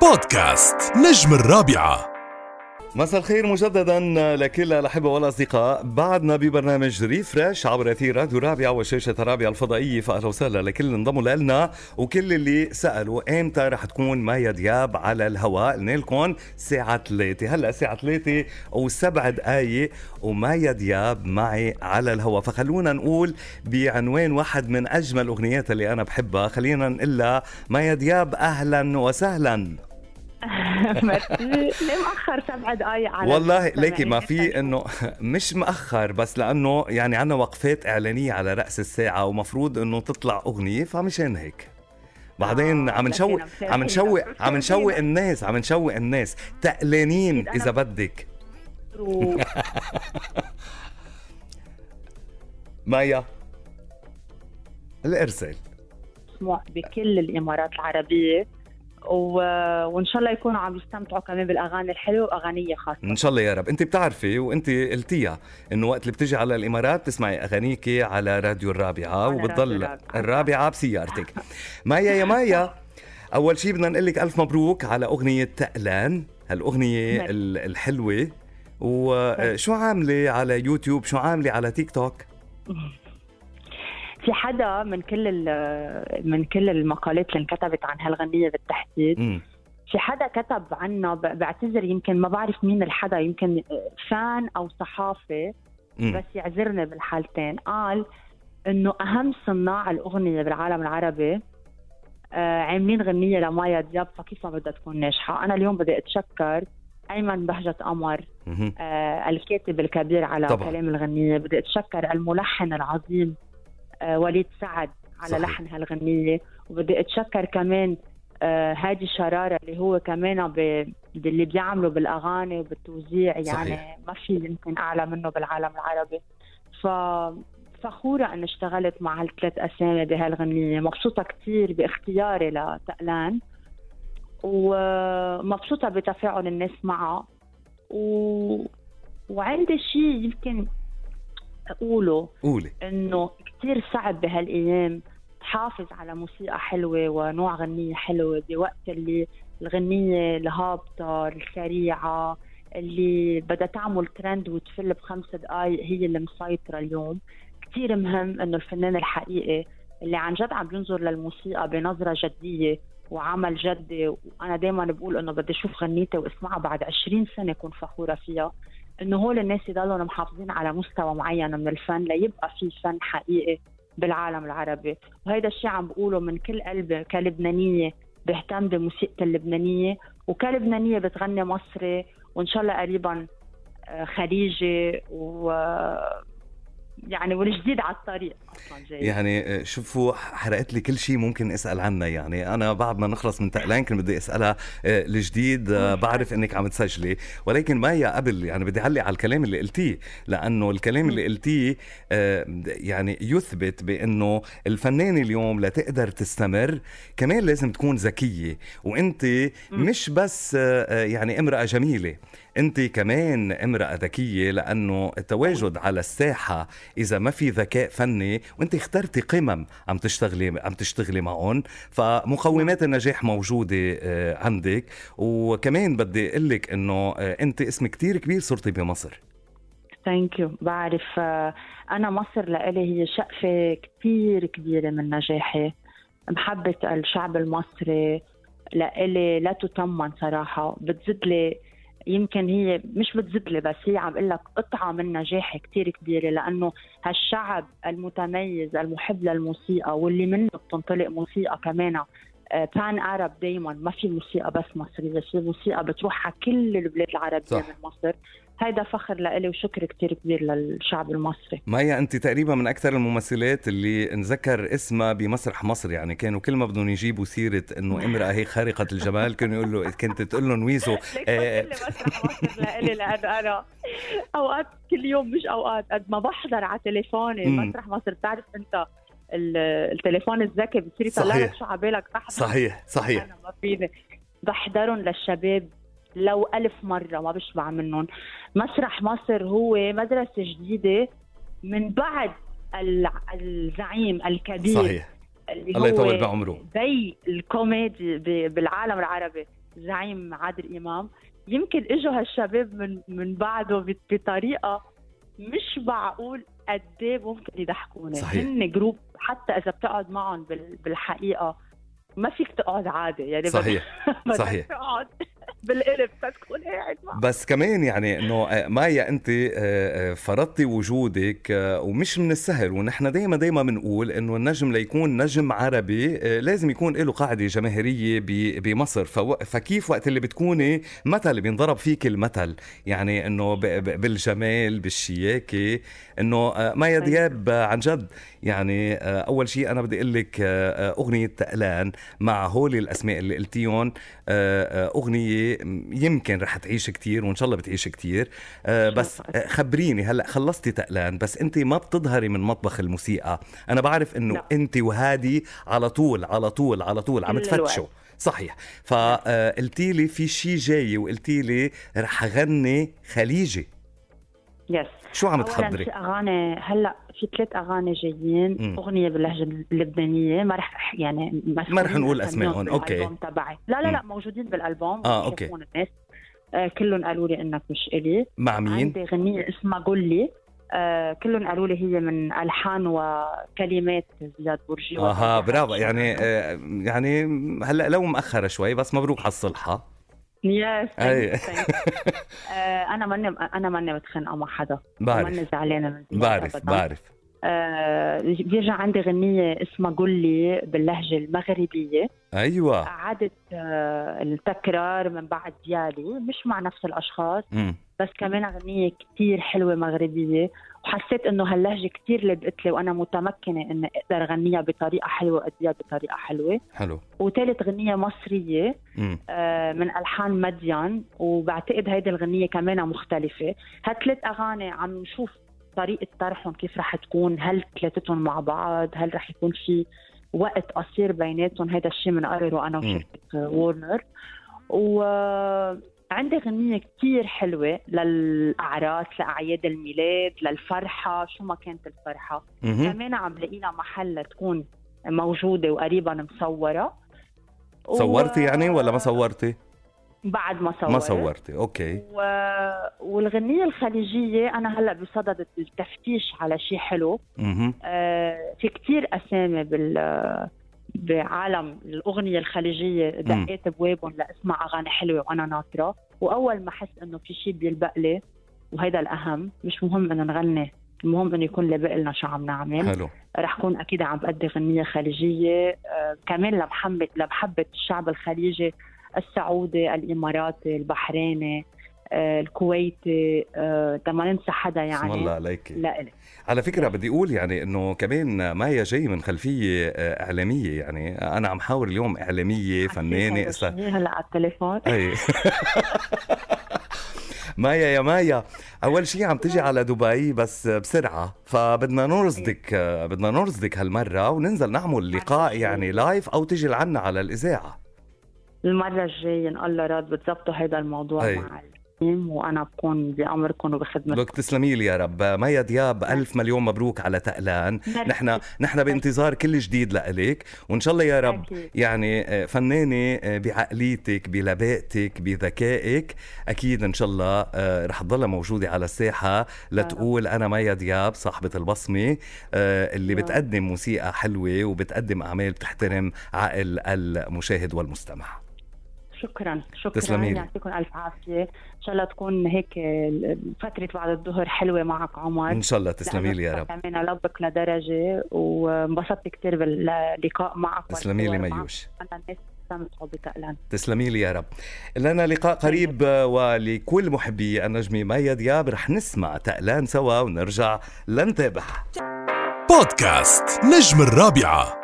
بودكاست نجم الرابعة. مساء الخير مجددا لكل الأحبة والأصدقاء. بعدنا ببرنامج ريفرش عبر إثير راديو رابعة وشاشة رابعة الفضائية. فاهلا وسهلا لكل اللي انضموا لنا وكل اللي سألوا إمتى رح تكون مايا دياب على الهواء. قلنا لكم الساعة 3 هلأ الساعة 3 وسبع دقائق ومايا دياب معي على الهواء. فخلونا نقول بعنوان واحد من أجمل الأغنيات اللي أنا بحبها. خلينا نقول مايا دياب أهلا وسهلا. ليه مأخر سبع دقايق على والله ليكي ما في إنه مش مأخر بس لأنه يعني عنا وقفات إعلانية على رأس الساعة ومفروض إنه تطلع أغنية فمشان هيك بعدين آه، عم نشوق عم نشوق. عم نشوق الناس عم نشوق الناس. تقلانين إذا بدك. مايا. الإرسال. بكل الإمارات العربية و... وإن شاء الله يكونوا عم يستمتعوا كمان بالأغاني الحلوة وأغانية خاصة. إن شاء الله يا رب. أنت بتعرفي وأنت قلتيها إنه وقت اللي بتجي على الإمارات بتسمعي اغانيكي على راديو الرابعة وبتضل. الرابعة. بسيارتك. مايا يا مايا أول شيء بدنا نقول لك ألف مبروك على أغنية تقلان هالأغنية. ال- الحلوة. وشو عاملة على يوتيوب؟ شو عاملة على تيك توك؟ في حدا من كل ال... من كل المقالات اللي انكتبت عن هالغنية بالتحديد. امم في حدا كتب عنا. بعتذر يمكن ما بعرف مين الحدا يمكن فان أو صحافي بس يعذرني بالحالتين. قال إنه أهم صناع الأغنية بالعالم العربي آه عاملين غنية لمايا دياب فكيف ما بدها تكون ناجحة؟ أنا اليوم بدي أتشكر أيمن بهجة قمر آه الكاتب الكبير على طبعاً. كلام الغنية. بدي أتشكر الملحن العظيم وليد سعد على صحيح. لحن هالغنيه وبدي أتشكر كمان آه هادي شرارة اللي هو كمان ب... اللي بيعملوا بالأغاني وبالتوزيع. يعني صحيح. ما في يمكن أعلى منه بالعالم العربي. ف فخورة أن اشتغلت مع هالثلاث أسامي بهالغنية. مبسوطة كتير باختياري لتقلان ومبسوطة بتفاعل الناس معها و... وعندي شيء يمكن أقوله قولي. إنه كتير صعب بهالأيام تحافظ على موسيقى حلوة ونوع غنية حلوة بوقت اللي الغنية الهابطة السريعة اللي بدها تعمل ترند وتفل بخمس دقايق هي اللي مسيطرة اليوم. كتير مهم إنه الفنان الحقيقي اللي عن جد عم بينظر للموسيقى بنظرة جدية وعمل جدي وأنا دايما بقول إنه بدي أشوف غنيتي واسمعها بعد 20 سنة أكون فخورة فيها. إنه هول الناس يضلوا محافظين على مستوى معين من الفن ليبقى في فن حقيقي بالعالم العربي. وهيدا الشيء عم بقوله من كل قلبي كلبنانية بهتم بموسيقى اللبنانية وكلبنانية بتغني مصري وإن شاء الله قريبا آه، خليجي و يعني والجديد على الطريق أصلا جاي. يعني آه، شوفوا حرقت لي كل شيء ممكن اسال عنها يعني. أنا بعد ما نخلص من تقلان كنت بدي أسألها آه، الجديد آه، بعرف إنك عم تسجلي. ولكن مايا قبل يعني بدي أعلق على الكلام اللي قلتيه. لأنه الكلام اللي قلتيه يعني يثبت بإنه الفنان اليوم لتقدر تستمر كمان لازم تكون ذكية. وأنت مش بس يعني امرأة جميلة أنت كمان امرأة ذكية لأنه التواجد على الساحة إذا ما في ذكاء فني وأنت اخترتي قمم عم تشتغلي عم تشتغلي معهم فمقومات النجاح موجودة آه، عندك. وكمان بدي أقول لك إنه آه، أنت اسم كتير كبير صرتي بمصر. ثانك يو بعرف آه، أنا مصر لإلي هي شقفة كثير كبيرة من نجاحي. محبة الشعب المصري لإلي لا تتمن صراحة. بتزيد لي يمكن هي مش بتزيد لي بس هي عم أقول لك قطعة من نجاحي كثير كبيرة لأنه هالشعب المتميز المحب للموسيقى واللي منه بتنطلق موسيقى كمان بان ارب دايما ما في موسيقى بس مصرية في موسيقى بتروح على كل البلاد العربية صح. من مصر هيدا فخر لإلي وشكر كتير كبير للشعب المصري مايا أنت تقريبا من أكثر الممثلات اللي انذكر اسمها بمسرح مصر يعني كانوا كل ما بدهم يجيبوا سيرة إنه امرأة هيك خارقة الجمال كانوا يقولوا له كنت تقول لهم ويزو آه، مسرح مصر لإلي لأنه أنا أوقات كل يوم مش أوقات قد ما بحضر على تليفوني. مسرح مصر بتعرف أنت التليفون الذكي بتصير يطلع. لك شو عبالك تحضر صحيح صحيح. أنا ما فيني بحضرهم للشباب لو ألف مرة ما بشبع منهم. مسرح مصر هو مدرسة جديدة من بعد الزعيم الكبير صحيح. اللي الله يطول بعمره. زي الكوميدي بالعالم العربي الزعيم عادل إمام. يمكن إجوا هالشباب من من بعده بطريقة مش معقول قد إيه ممكن يضحكونا. صحيح. هن جروب حتى إذا بتقعد معهم بالحقيقة ما فيك تقعد عادي يعني صحيح. بدك صحيح. تقعد. بالقلب تكون قاعد معه. بس كمان يعني إنه آه، مايا أنت آه، آه، فرضتي وجودك ومش من السهل ونحن دائما دائما بنقول إنه النجم ليكون نجم عربي لازم يكون له قاعدة جماهيرية بمصر. فكيف وقت اللي بتكوني مثل بينضرب فيك المثل؟ يعني إنه بالجمال بالشياكة إنه مايا دياب عن جد يعني أول شيء أنا بدي أقول لك أغنية تقلان مع هول الأسماء اللي قلتيهم أغنية يمكن رح تعيش كتير وإن شاء الله بتعيش كتير. آه، بس آه، خبريني هلأ خلصتي تقلان بس أنت ما بتظهري من مطبخ الموسيقى. أنا بعرف إنه أنت وهادي على طول على طول على طول عم تفتشوا. صحيح. فقلتي لي في شيء جاي وقلتي لي رح أغني خليجي. yes شو عم تخبري؟ في أغاني هلأ في ثلاث أغاني جايين م. أغنية باللهجة اللبنانية ما رح يعني ما رح نقول أسمائهم. okay. تبعي. لا لا لا موجودين بالألبوم آه okay. الناس. آه كلهم قالوا لي إنك مش إلي. مع مين؟ عندي غنيه اسمها قول لي. آه كلهم قالوا لي هي من ألحان وكلمات زياد برجي. أها برافو. يعني آه يعني هلأ لو مأخرة شوي بس مبروك على الصلحة. يس أنا ماني أنا ماني متخانقه مع حدا. بعرف. ماني زعلانة من بعرف بعرف. آه بيرجع عندي غنية اسمها قولي باللهجة المغربية. أيوة. أعادت آه التكرار من بعد ديالي مش مع نفس الأشخاص. م. بس كمان غنية كتير حلوة مغربية وحسيت إنه هاللهجة كتير لبقت لي وأنا متمكنة إني أقدر أغنيها بطريقة حلوة واديها بطريقة حلوة. حلو. وثالث غنية مصرية آه من ألحان مديان وبعتقد هيدي الغنية كمان مختلفة. هالثلاث أغاني عم نشوف طريقة طرحهم كيف رح تكون هل ثلاثتهم مع بعض هل رح يكون في وقت قصير بيناتهم هذا الشيء بنقرره أنا وشركة وورنر و عندي غنية كتير حلوة للأعراس لأعياد الميلاد للفرحة. شو ما كانت الفرحة؟ كمان عم بلاقي لها محل تكون موجودة وقريبا مصورة. صورتي و... يعني ولا ما صورتي؟ بعد ما صورت. ما صورتي okay. و... والغنية الخليجية أنا هلأ بصدد التفتيش على شيء حلو. آه في كتير أسامي بال بعالم الأغنية الخليجية دقيت بوابهم لاسمع أغاني حلوة وأنا ناطرة. وأول ما احس إنه في شيء بيلبق لي وهذا الأهم مش مهم إنه نغني المهم إنه يكون لبق لنا شو عم نعمل. حلو. رح كون أكيد عم بأدي غنيه خليجية آه كمان لمحبه لمحبة الشعب الخليجي السعودي الإماراتي البحريني. الكويتي آه، ما ننسى حدا يعني. الله عليك. لا إلي. على فكرة بدي أقول يعني إنه كمان مايا جاي من خلفية آه، إعلامية يعني. أنا عم حاور اليوم إعلامية فنانة هلا على التليفون. أي. مايا يا مايا. أول شيء عم تجي على دبي بس بسرعة. فبدنا نرصدك بدنا نرصدك هالمرة وننزل نعمل لقاء يعني لايف أو تجي لعنا على الإذاعة. المرة الجاية إن الله راد بتزبطوا هذا الموضوع أي. مع وأنا بكون بامركم وبخدمتكم لك تسلمي لي يا رب. مايا دياب ألف مليون مبروك على تقلان نحن نحن بانتظار كل جديد لإلك وإن شاء الله يا رب يعني آه، فنانة آه، بعقليتك بلباقتك بذكائك أكيد إن شاء الله آه، رح تضلها موجودة على الساحة. لتقول أنا مايا دياب صاحبة البصمة اللي بتقدم موسيقى حلوة وبتقدم أعمال بتحترم عقل المشاهد والمستمع. شكرا شكرا. تسلمي يعطيكم ألف عافية. إن شاء الله تكون هيك فترة بعد الظهر حلوة معك عمر. إن شاء الله تسلمي لي يا رب. كمان لبك لدرجة وانبسطت كثير باللقاء معك. تسلمي لي ميوش. أنا الناس تسلمي لي يا رب. لنا لقاء قريب ولكل محبي النجمة مايا دياب رح نسمع تقلان سوا ونرجع لنتابع. بودكاست نجم الرابعة.